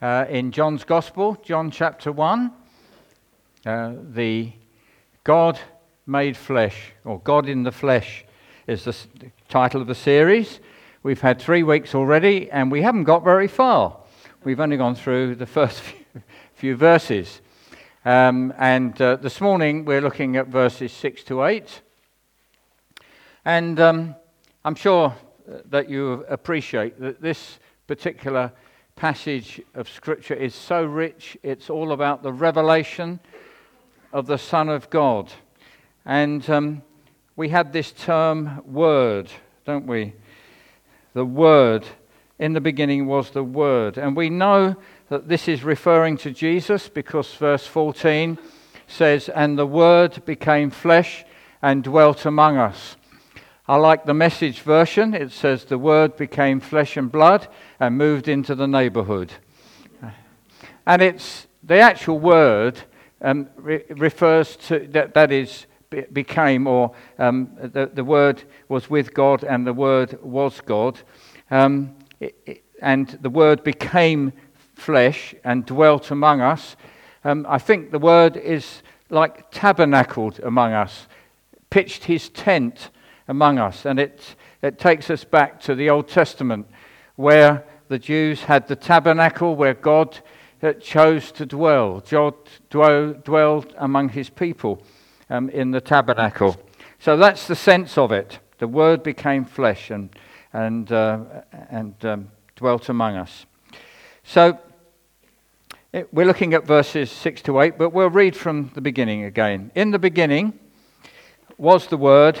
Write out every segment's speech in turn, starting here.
uh, in John's Gospel, John chapter 1. Uh, the God made flesh, or God in the flesh, is the title of the series. We've had three weeks already, and we haven't got very far. We've only gone through the first few, few verses. Um, and uh, this morning we're looking at verses 6 to 8. And um, I'm sure that you appreciate that this particular passage of Scripture is so rich. It's all about the revelation of the Son of God. And um, we had this term word, don't we? The word. In the beginning was the word. And we know that this is referring to Jesus because verse 14 says, And the word became flesh and dwelt among us. I like the message version. It says, The word became flesh and blood and moved into the neighborhood. And it's the actual word um, re- refers to that, that is, became, or um, the, the word was with God and the word was God. Um, it, it, and the word became flesh and dwelt among us. Um, I think the word is like tabernacled among us, pitched his tent among us. And it, it takes us back to the Old Testament where the Jews had the tabernacle where God chose to dwell. God dwelled among his people um, in the tabernacle. So that's the sense of it. The word became flesh and, and, uh, and um, dwelt among us. So it, we're looking at verses 6 to 8, but we'll read from the beginning again. In the beginning was the Word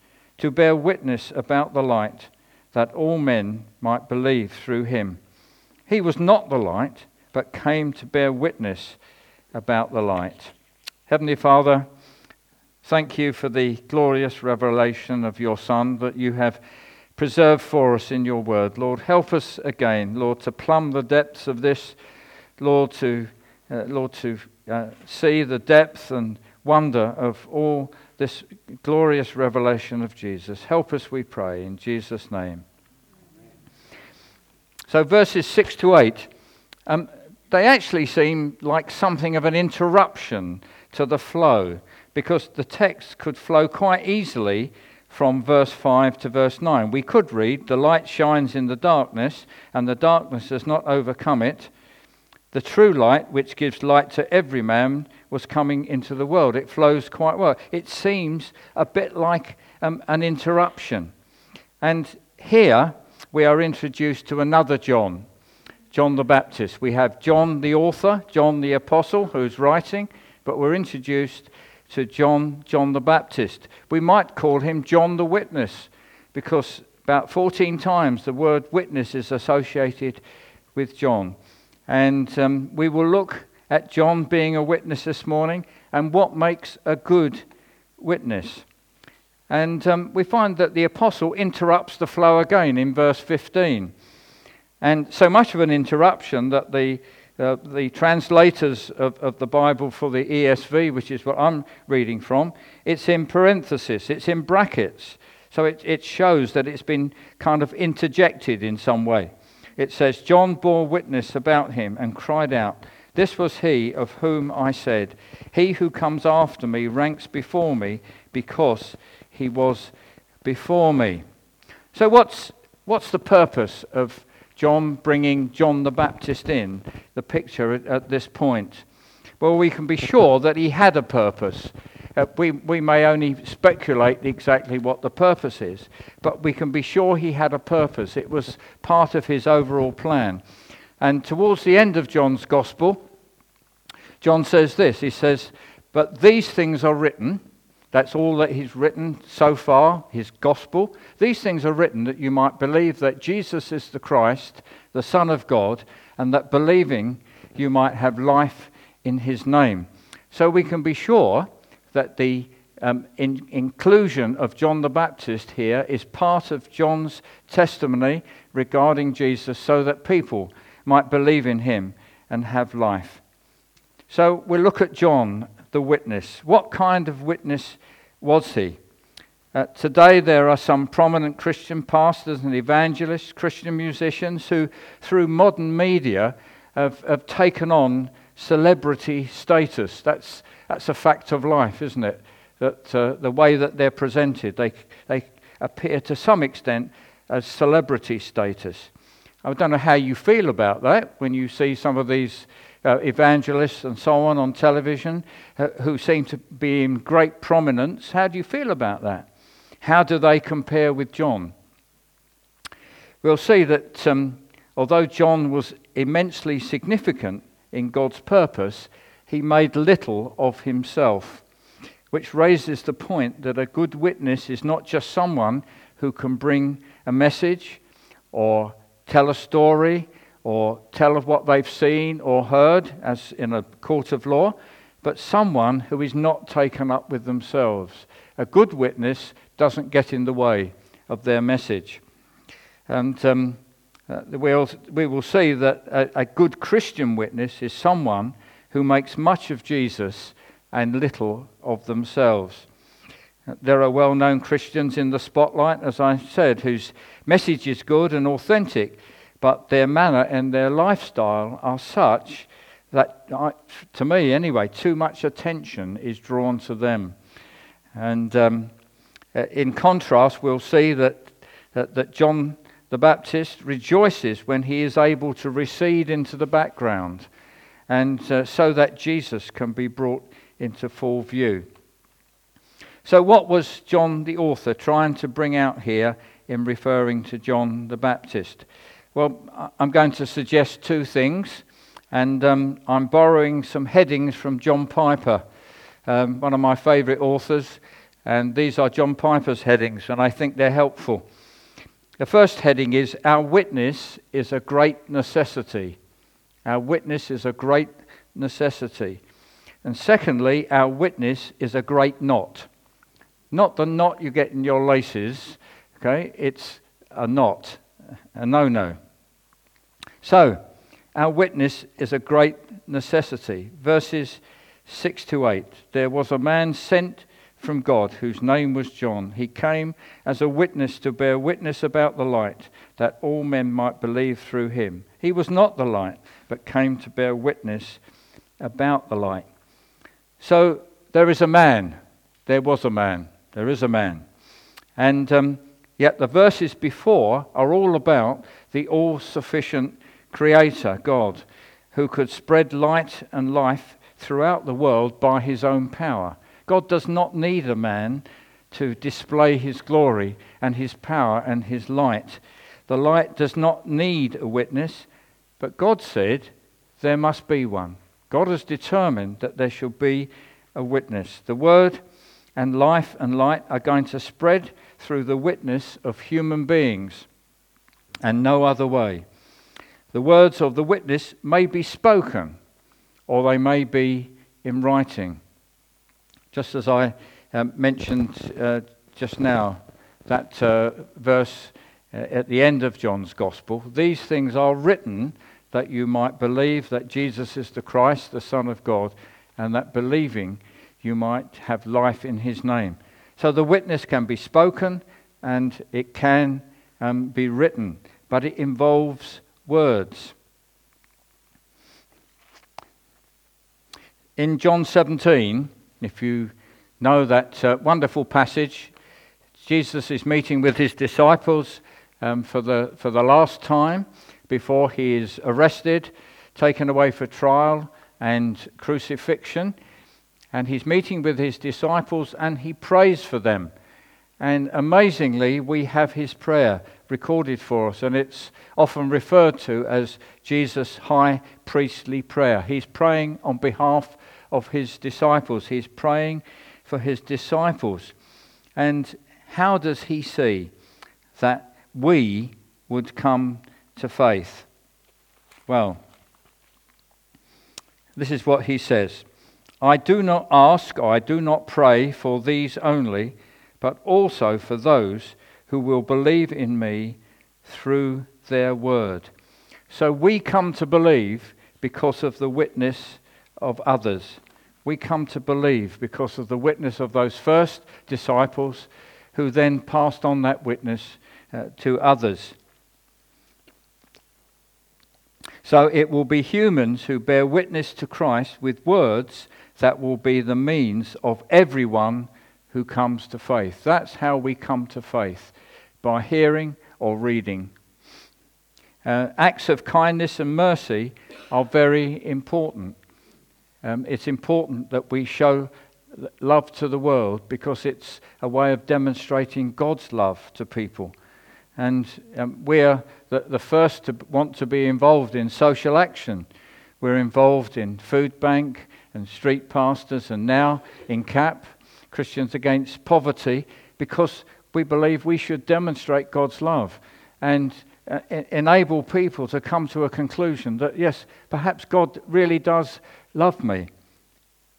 to bear witness about the light, that all men might believe through him. He was not the light, but came to bear witness about the light. Heavenly Father, thank you for the glorious revelation of your Son that you have preserved for us in your word. Lord, help us again, Lord, to plumb the depths of this, Lord, to, uh, Lord, to uh, see the depth and wonder of all this glorious revelation of Jesus. Help us, we pray, in Jesus' name. So, verses 6 to 8, um, they actually seem like something of an interruption to the flow because the text could flow quite easily from verse 5 to verse 9. We could read, The light shines in the darkness, and the darkness has not overcome it. The true light, which gives light to every man, was coming into the world. It flows quite well. It seems a bit like um, an interruption. And here we are introduced to another John, John the Baptist. We have John the author, John the apostle, who's writing, but we're introduced to John, John the Baptist. We might call him John the Witness because about 14 times the word witness is associated with John. And um, we will look at John being a witness this morning and what makes a good witness. And um, we find that the apostle interrupts the flow again in verse 15. And so much of an interruption that the, uh, the translators of, of the Bible for the ESV, which is what I'm reading from, it's in parenthesis, it's in brackets. So it, it shows that it's been kind of interjected in some way. It says, John bore witness about him and cried out, this was he of whom I said, He who comes after me ranks before me because he was before me. So, what's, what's the purpose of John bringing John the Baptist in the picture at, at this point? Well, we can be sure that he had a purpose. Uh, we, we may only speculate exactly what the purpose is, but we can be sure he had a purpose. It was part of his overall plan. And towards the end of John's gospel, John says this He says, But these things are written. That's all that he's written so far, his gospel. These things are written that you might believe that Jesus is the Christ, the Son of God, and that believing you might have life in his name. So we can be sure that the um, in, inclusion of John the Baptist here is part of John's testimony regarding Jesus so that people might believe in him and have life. So we'll look at John, the witness. What kind of witness was he? Uh, today, there are some prominent Christian pastors and evangelists, Christian musicians, who, through modern media, have, have taken on celebrity status. That's, that's a fact of life, isn't it? That uh, the way that they're presented, they, they appear to some extent as celebrity status. I don't know how you feel about that when you see some of these uh, evangelists and so on on television uh, who seem to be in great prominence. How do you feel about that? How do they compare with John? We'll see that um, although John was immensely significant in God's purpose, he made little of himself, which raises the point that a good witness is not just someone who can bring a message or tell a story or tell of what they've seen or heard, as in a court of law, but someone who is not taken up with themselves. A good witness doesn't get in the way of their message. And um, uh, we'll, we will see that a, a good Christian witness is someone who makes much of Jesus and little of themselves. There are well known Christians in the spotlight, as I said, whose message is good and authentic, but their manner and their lifestyle are such that, to me anyway, too much attention is drawn to them. And um, uh, in contrast, we'll see that, that, that John the Baptist rejoices when he is able to recede into the background and uh, so that Jesus can be brought into full view. So, what was John the author trying to bring out here in referring to John the Baptist? Well, I'm going to suggest two things, and um, I'm borrowing some headings from John Piper, um, one of my favourite authors. And these are John Piper's headings, and I think they're helpful. The first heading is Our witness is a great necessity. Our witness is a great necessity. And secondly, our witness is a great knot. Not the knot you get in your laces, okay? It's a not, a no no. So, our witness is a great necessity. Verses 6 to 8. There was a man sent from God, whose name was John. He came as a witness to bear witness about the light, that all men might believe through him. He was not the light, but came to bear witness about the light. So there is a man. There was a man. There is a man. And um, yet the verses before are all about the all sufficient Creator, God, who could spread light and life throughout the world by his own power. God does not need a man to display his glory and his power and his light. The light does not need a witness, but God said there must be one. God has determined that there shall be a witness. The word and life and light are going to spread through the witness of human beings and no other way. The words of the witness may be spoken or they may be in writing. Just as I um, mentioned uh, just now, that uh, verse uh, at the end of John's Gospel, these things are written that you might believe that Jesus is the Christ, the Son of God, and that believing you might have life in his name. So the witness can be spoken and it can um, be written, but it involves words. In John 17, if you know that uh, wonderful passage, Jesus is meeting with his disciples um, for, the, for the last time before he is arrested, taken away for trial and crucifixion. And he's meeting with his disciples and he prays for them. And amazingly, we have his prayer recorded for us, and it's often referred to as Jesus' high priestly prayer. He's praying on behalf of his disciples. He's praying for his disciples. And how does he see that we would come to faith? Well, This is what he says I do not ask, I do not pray for these only, but also for those who will believe in me through their word. So we come to believe because of the witness of others. We come to believe because of the witness of those first disciples who then passed on that witness uh, to others. So it will be humans who bear witness to Christ with words that will be the means of everyone who comes to faith. That's how we come to faith by hearing or reading. Uh, acts of kindness and mercy are very important. Um, it's important that we show love to the world because it's a way of demonstrating God's love to people. And um, we're the, the first to want to be involved in social action. We're involved in food bank and street pastors and now in CAP, Christians Against Poverty, because we believe we should demonstrate God's love and uh, enable people to come to a conclusion that, yes, perhaps God really does love me.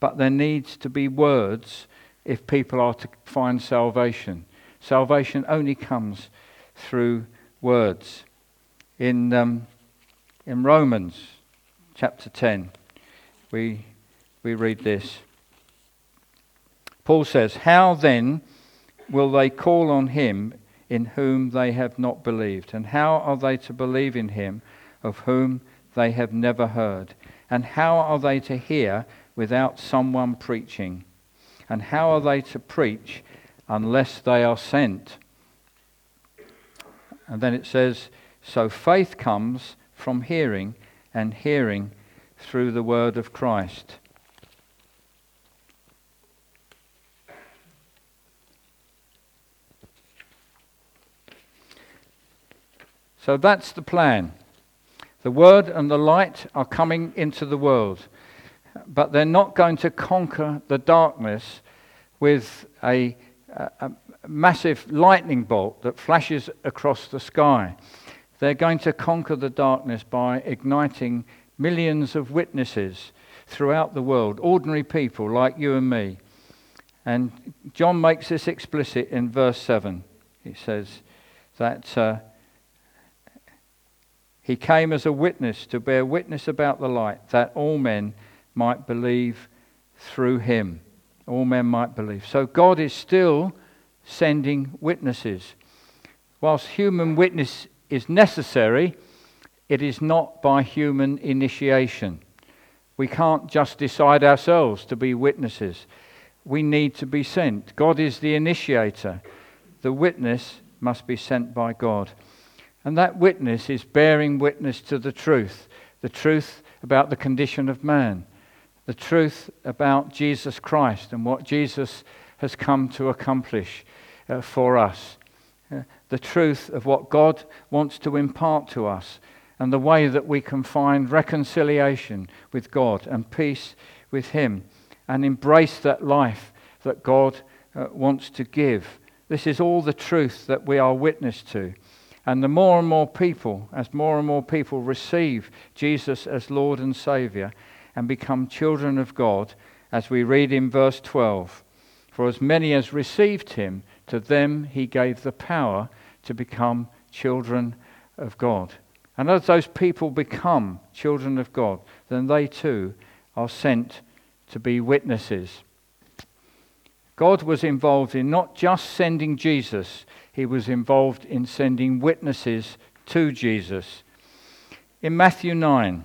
But there needs to be words if people are to find salvation. Salvation only comes through words. In, um, in Romans chapter 10, we, we read this. Paul says, How then will they call on him in whom they have not believed? And how are they to believe in him of whom they have never heard? And how are they to hear without someone preaching? And how are they to preach unless they are sent? And then it says, So faith comes from hearing, and hearing through the word of Christ. So that's the plan. The Word and the light are coming into the world, but they're not going to conquer the darkness with a, a, massive lightning bolt that flashes across the sky. They're going to conquer the darkness by igniting millions of witnesses throughout the world, ordinary people like you and me. And John makes this explicit in verse 7. He says that uh, he came as a witness to bear witness about the light, that all men might believe through him. All men might believe. So God is still sending witnesses. Whilst human witness is necessary, it is not by human initiation. We can't just decide ourselves to be witnesses. We need to be sent. God is the initiator. The witness must be sent by God. And that witness is bearing witness to the truth the truth about the condition of man, the truth about Jesus Christ and what Jesus has come to accomplish uh, for us. Uh, the truth of what God wants to impart to us and the way that we can find reconciliation with God and peace with Him and embrace that life that God uh, wants to give. This is all the truth that we are witness to. And the more and more people, as more and more people receive Jesus as Lord and Saviour and become children of God, as we read in verse 12, for as many as received him, to them he gave the power to become children of God. And as those people become children of God, then they too are sent to be witnesses. God was involved in not just sending Jesus, he was involved in sending witnesses to Jesus. In Matthew 9,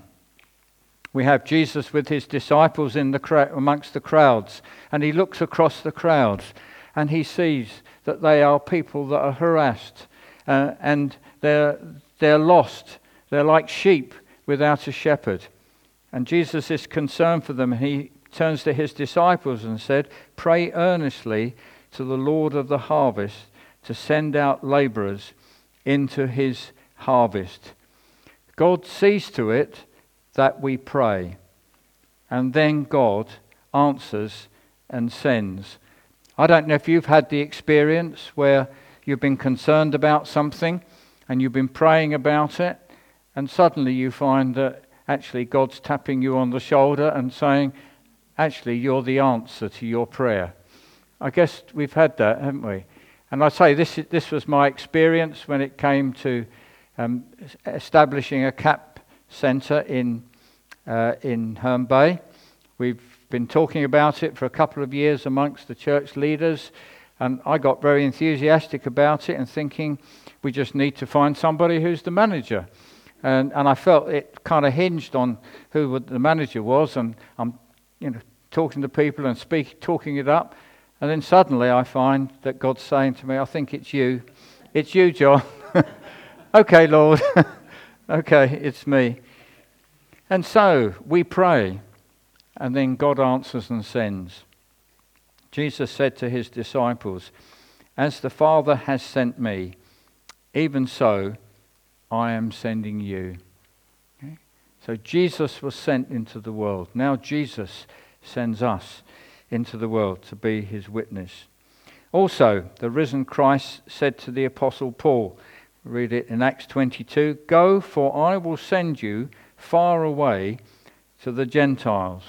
we have Jesus with his disciples in the amongst the crowds, and he looks across the crowds and he sees that they are people that are harassed uh, and they're, they're lost. They're like sheep without a shepherd. And Jesus is concerned for them. He turns to his disciples and said, Pray earnestly to the Lord of the harvest to send out laborers into his harvest. God sees to it that we pray. And then God answers and sends. I don't know if you've had the experience where you've been concerned about something and you've been praying about it, and suddenly you find that actually God's tapping you on the shoulder and saying, actually, you're the answer to your prayer. I guess we've had that, haven't we? And I say this, this was my experience when it came to um, establishing a CAP centre in, uh, in Herne Bay. We've been talking about it for a couple of years amongst the church leaders, and I got very enthusiastic about it and thinking we just need to find somebody who's the manager. And, and I felt it kind of hinged on who the manager was, and I'm you know, talking to people and speak, talking it up. And then suddenly I find that God's saying to me, I think it's you. It's you, John. okay, Lord. okay, it's me. And so we pray, and then God answers and sends. Jesus said to his disciples, As the Father has sent me, even so I am sending you. Okay? So Jesus was sent into the world. Now Jesus sends us into the world to be his witness. Also, the risen Christ said to the Apostle Paul, read it in Acts 22 Go, for I will send you far away to the Gentiles,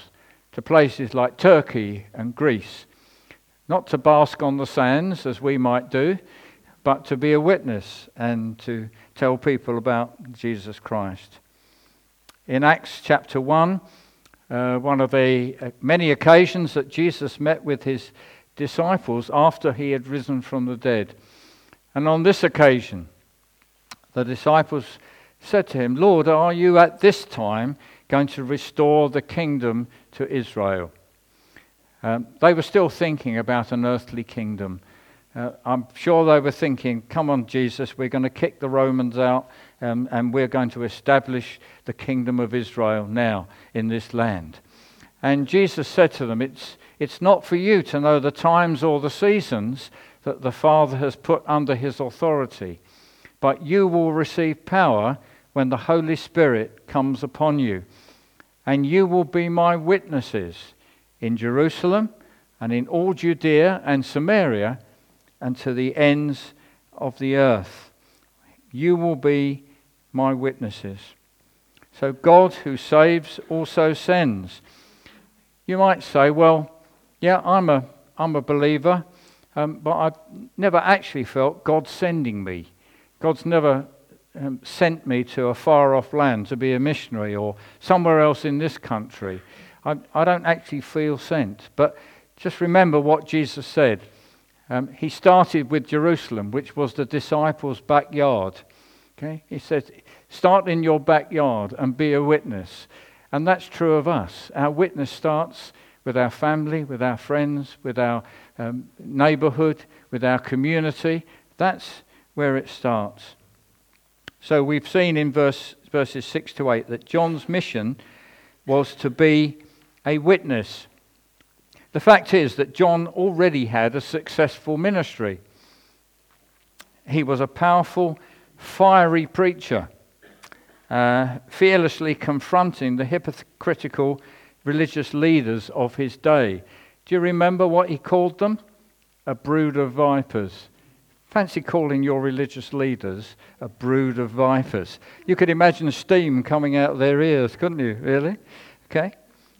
to places like Turkey and Greece, not to bask on the sands as we might do, but to be a witness and to tell people about Jesus Christ. In Acts chapter 1, uh, one of the uh, many occasions that Jesus met with his disciples after he had risen from the dead. And on this occasion, the disciples said to him, Lord, are you at this time going to restore the kingdom to Israel? Um, they were still thinking about an earthly kingdom. Uh, I'm sure they were thinking, come on, Jesus, we're going to kick the Romans out um, and we're going to establish the kingdom of Israel now in this land. And Jesus said to them, it's, it's not for you to know the times or the seasons that the Father has put under his authority, but you will receive power when the Holy Spirit comes upon you. And you will be my witnesses in Jerusalem and in all Judea and Samaria and to the ends of the earth. You will be my witnesses. So God who saves also sends. You might say, well, yeah, I'm a, I'm a believer, um, but I've never actually felt God sending me. God's never um, sent me to a far off land to be a missionary or somewhere else in this country. I, I don't actually feel sent. But just remember what Jesus said. Um, he started with Jerusalem, which was the disciples' backyard. Okay? He says, start in your backyard and be a witness. And that's true of us. Our witness starts with our family, with our friends, with our um, neighborhood, with our community. That's where it starts. So we've seen in verse, verses 6 to 8 that John's mission was to be a witness. The fact is that John already had a successful ministry. He was a powerful, fiery preacher, uh, fearlessly confronting the hypocritical religious leaders of his day. Do you remember what he called them? A brood of vipers. Fancy calling your religious leaders a brood of vipers. You could imagine steam coming out of their ears, couldn't you, really? Okay?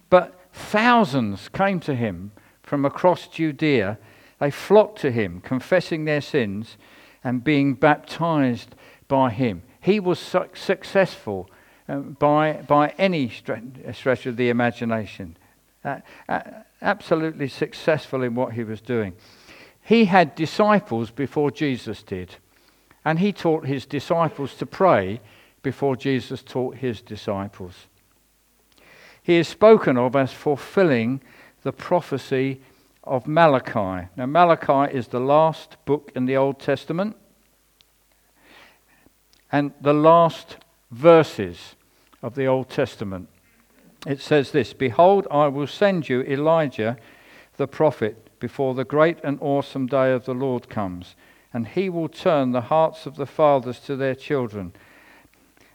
But thousands came to him from across Judea. They flocked to him, confessing their sins and being baptized by him. He was su- successful uh, by, by any stretch of the imagination. Uh, uh, absolutely successful in what he was doing. He had disciples before Jesus did, and he taught his disciples to pray before Jesus taught his disciples. He is spoken of as fulfilling the prophecy of Malachi. Now, Malachi is the last book in the Old Testament and the last verses of the Old Testament. It says this Behold, I will send you Elijah the prophet before the great and awesome day of the Lord comes, and he will turn the hearts of the fathers to their children,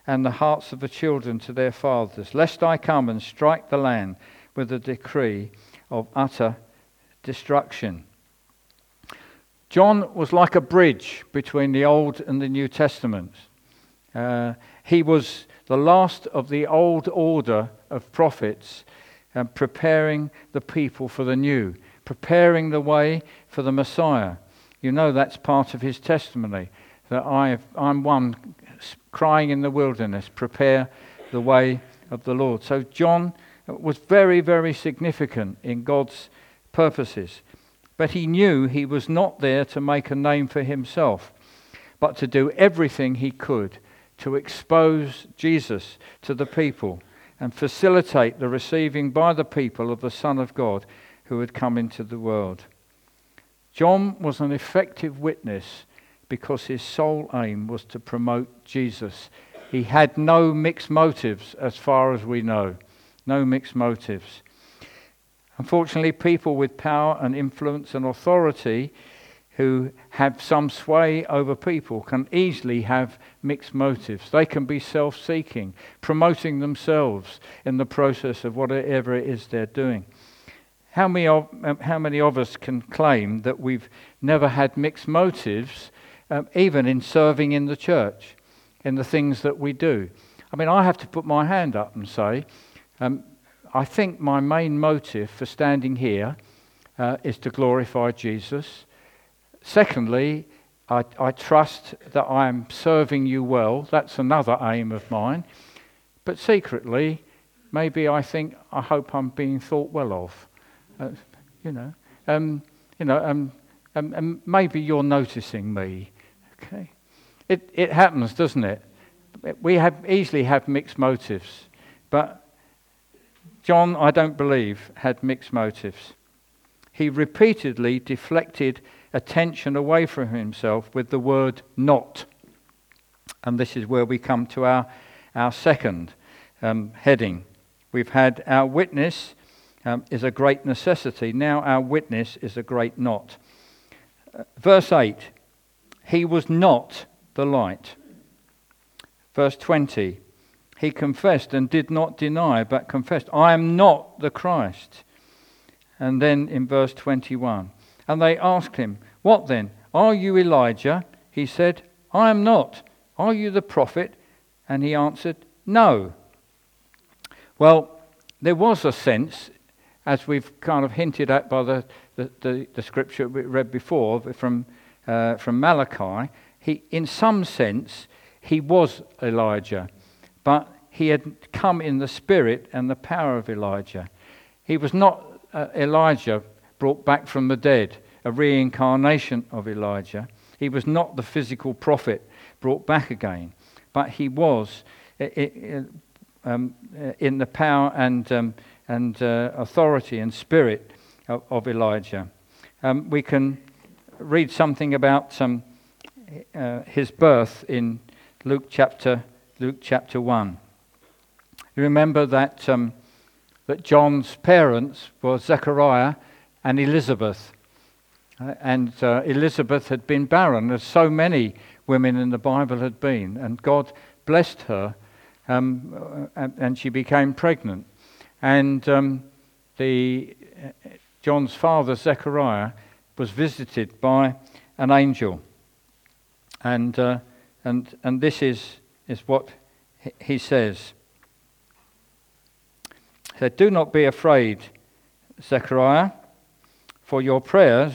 and the hearts of the children to their fathers, lest I come and strike the land with a decree of utter destruction. John was like a bridge between the Old and the New Testaments. Uh, he was the last of the old order of prophets, and preparing the people for the new, preparing the way for the Messiah. You know that's part of his testimony that I am one crying in the wilderness, prepare the way of the Lord. So John was very, very significant in God's purposes. But he knew he was not there to make a name for himself, but to do everything he could to expose Jesus to the people and facilitate the receiving by the people of the Son of God who had come into the world. John was an effective witness because his sole aim was to promote Jesus. He had no mixed motives as far as we know. No mixed motives. Unfortunately, people with power and influence and authority who have some sway over people can easily have mixed motives. They can be self seeking, promoting themselves in the process of whatever it is they're doing. How many, of, um, how many of us can claim that we've never had mixed motives, um, even in serving in the church, in the things that we do? I mean, I have to put my hand up and say, um, I think my main motive for standing here uh, is to glorify Jesus. Secondly, I, I trust that I am serving you well. That's another aim of mine. But secretly, maybe I think, I hope I'm being thought well of. Uh, you know, um, you know, um, um, and maybe you're noticing me. Okay, it it happens, doesn't it? We have easily have mixed motives, but John, I don't believe, had mixed motives. He repeatedly deflected attention away from himself with the word not. And this is where we come to our, our second um, heading. We've had our witness um, is a great necessity. Now our witness is a great not. Verse 8 He was not the light. Verse 20 he confessed and did not deny, but confessed, I am not the Christ. And then in verse 21, and they asked him, What then? Are you Elijah? He said, I am not. Are you the prophet? And he answered, No. Well, there was a sense, as we've kind of hinted at by the, the, the, the scripture we read before from, uh, from Malachi, he, in some sense, he was Elijah but he had come in the spirit and the power of Elijah. He was not uh, Elijah brought back from the dead, a reincarnation of Elijah. He was not the physical prophet brought back again, but he was um, in the power and, um, and uh, authority and spirit of, Elijah. Um, we can read something about uh, his birth in Luke chapter Luke chapter 1. You remember that, that John's parents were Zechariah and Elizabeth. Uh, and uh, Elizabeth had been barren, as so many women in the Bible had been. And God blessed her, um, uh, and, she became pregnant. And um, the, uh, John's father, Zechariah, was visited by an angel. And, uh, and, and this is is what he says. He said, Do not be afraid, Zechariah, for your prayers,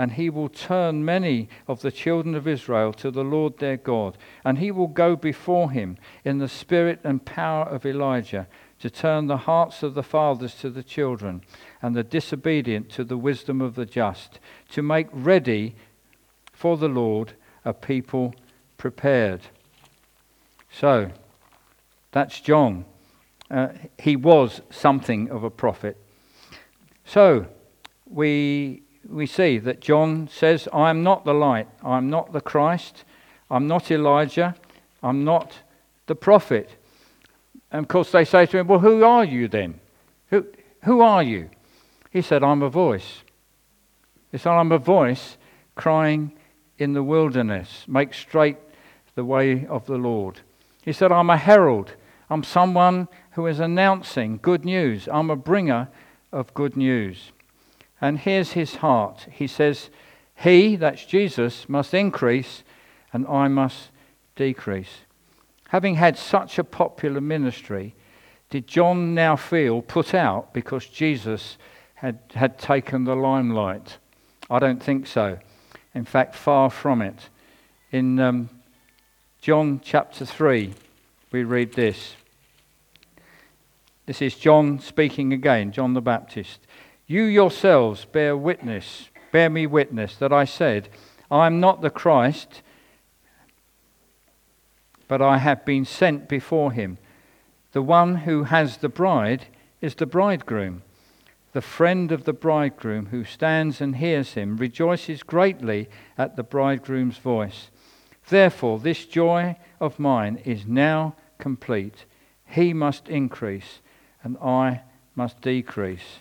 And he will turn many of the children of Israel to the Lord their God. And he will go before him in the spirit and power of Elijah to turn the hearts of the fathers to the children, and the disobedient to the wisdom of the just, to make ready for the Lord a people prepared. So, that's John uh, he was something of a prophet. So we, we see that John says, I am not the light, I am not the Christ, I'm not Elijah, I'm not the prophet. And of course, they say to him, Well, who are you then? Who, who are you? He said, I'm a voice He said, I'm a voice crying in the wilderness, make straight the way of the Lord. He said, I'm a herald. I'm someone who is announcing good news. I'm a bringer of good news. And here's his heart. He says, He, that's Jesus, must increase and I must decrease. Having had such a popular ministry, did John now feel put out because Jesus had, had taken the limelight? I don't think so. In fact, far from it. In um, John chapter 3, we read this. This is John speaking again, John the Baptist. You yourselves bear witness, bear me witness that I said, I am not the Christ, but I have been sent before him. The one who has the bride is the bridegroom. The friend of the bridegroom who stands and hears him rejoices greatly at the bridegroom's voice. Therefore, this joy of mine is now complete. He must increase and I must decrease.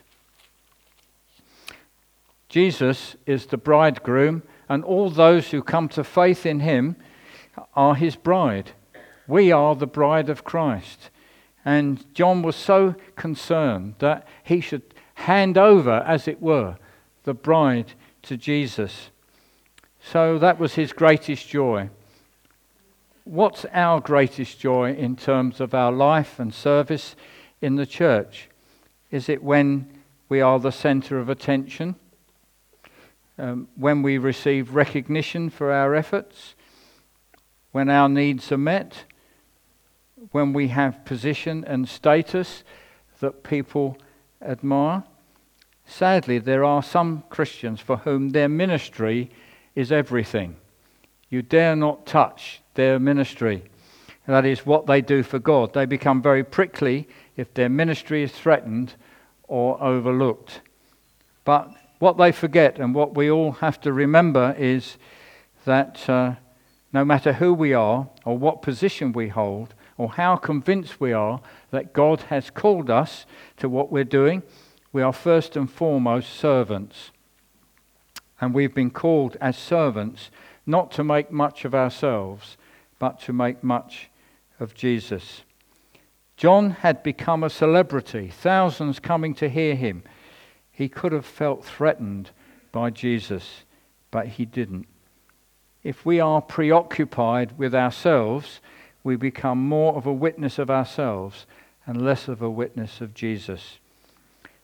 Jesus is the bridegroom, and all those who come to faith in him are his bride. We are the bride of Christ. And John was so concerned that he should hand over, as it were, the bride to Jesus. So that was his greatest joy. What's our greatest joy in terms of our life and service? in the church? Is it when we are the center of attention? Um, when we receive recognition for our efforts? When our needs are met? When we have position and status that people admire? Sadly, there are some Christians for whom their ministry is everything. You dare not touch their ministry. That is what they do for God. They become very prickly if their ministry is threatened or overlooked. But what they forget and what we all have to remember is that uh, no matter who we are or what position we hold or how convinced we are that God has called us to what we're doing, we are first and foremost servants. And we've been called as servants not to make much of ourselves, but to make much of Jesus. John had become a celebrity, thousands coming to hear him. He could have felt threatened by Jesus, but he didn't. If we are preoccupied with ourselves, we become more of a witness of ourselves and less of a witness of Jesus.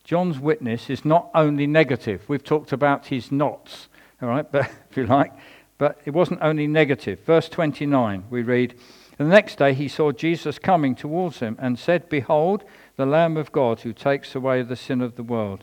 John's witness is not only negative. We've talked about his knots, all right, but if you like, but it wasn't only negative. Verse 29, we read, the next day he saw Jesus coming towards him and said, Behold, the Lamb of God who takes away the sin of the world.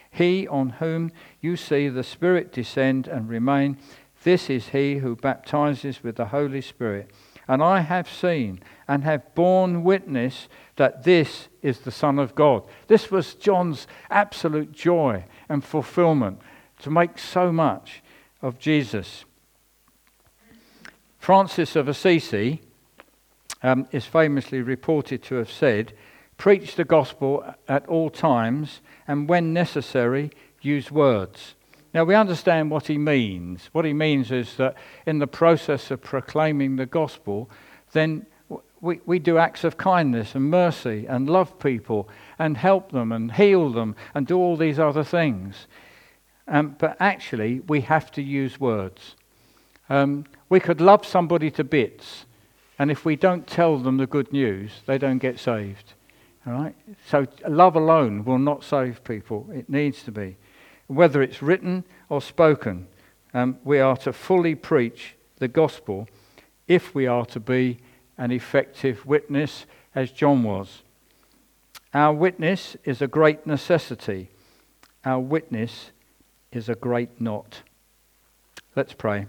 He on whom you see the Spirit descend and remain, this is he who baptizes with the Holy Spirit. And I have seen and have borne witness that this is the Son of God. This was John's absolute joy and fulfillment to make so much of Jesus. Francis of Assisi um, is famously reported to have said, Preach the gospel at all times, and when necessary, use words. Now, we understand what he means. What he means is that in the process of proclaiming the gospel, then we, we do acts of kindness and mercy and love people and help them and heal them and do all these other things. Um, but actually, we have to use words. Um, we could love somebody to bits, and if we don't tell them the good news, they don't get saved. All right? So love alone will not save people. It needs to be. Whether it's written or spoken, um, we are to fully preach the gospel if we are to be an effective witness, as John was. Our witness is a great necessity. Our witness is a great not. Let's pray.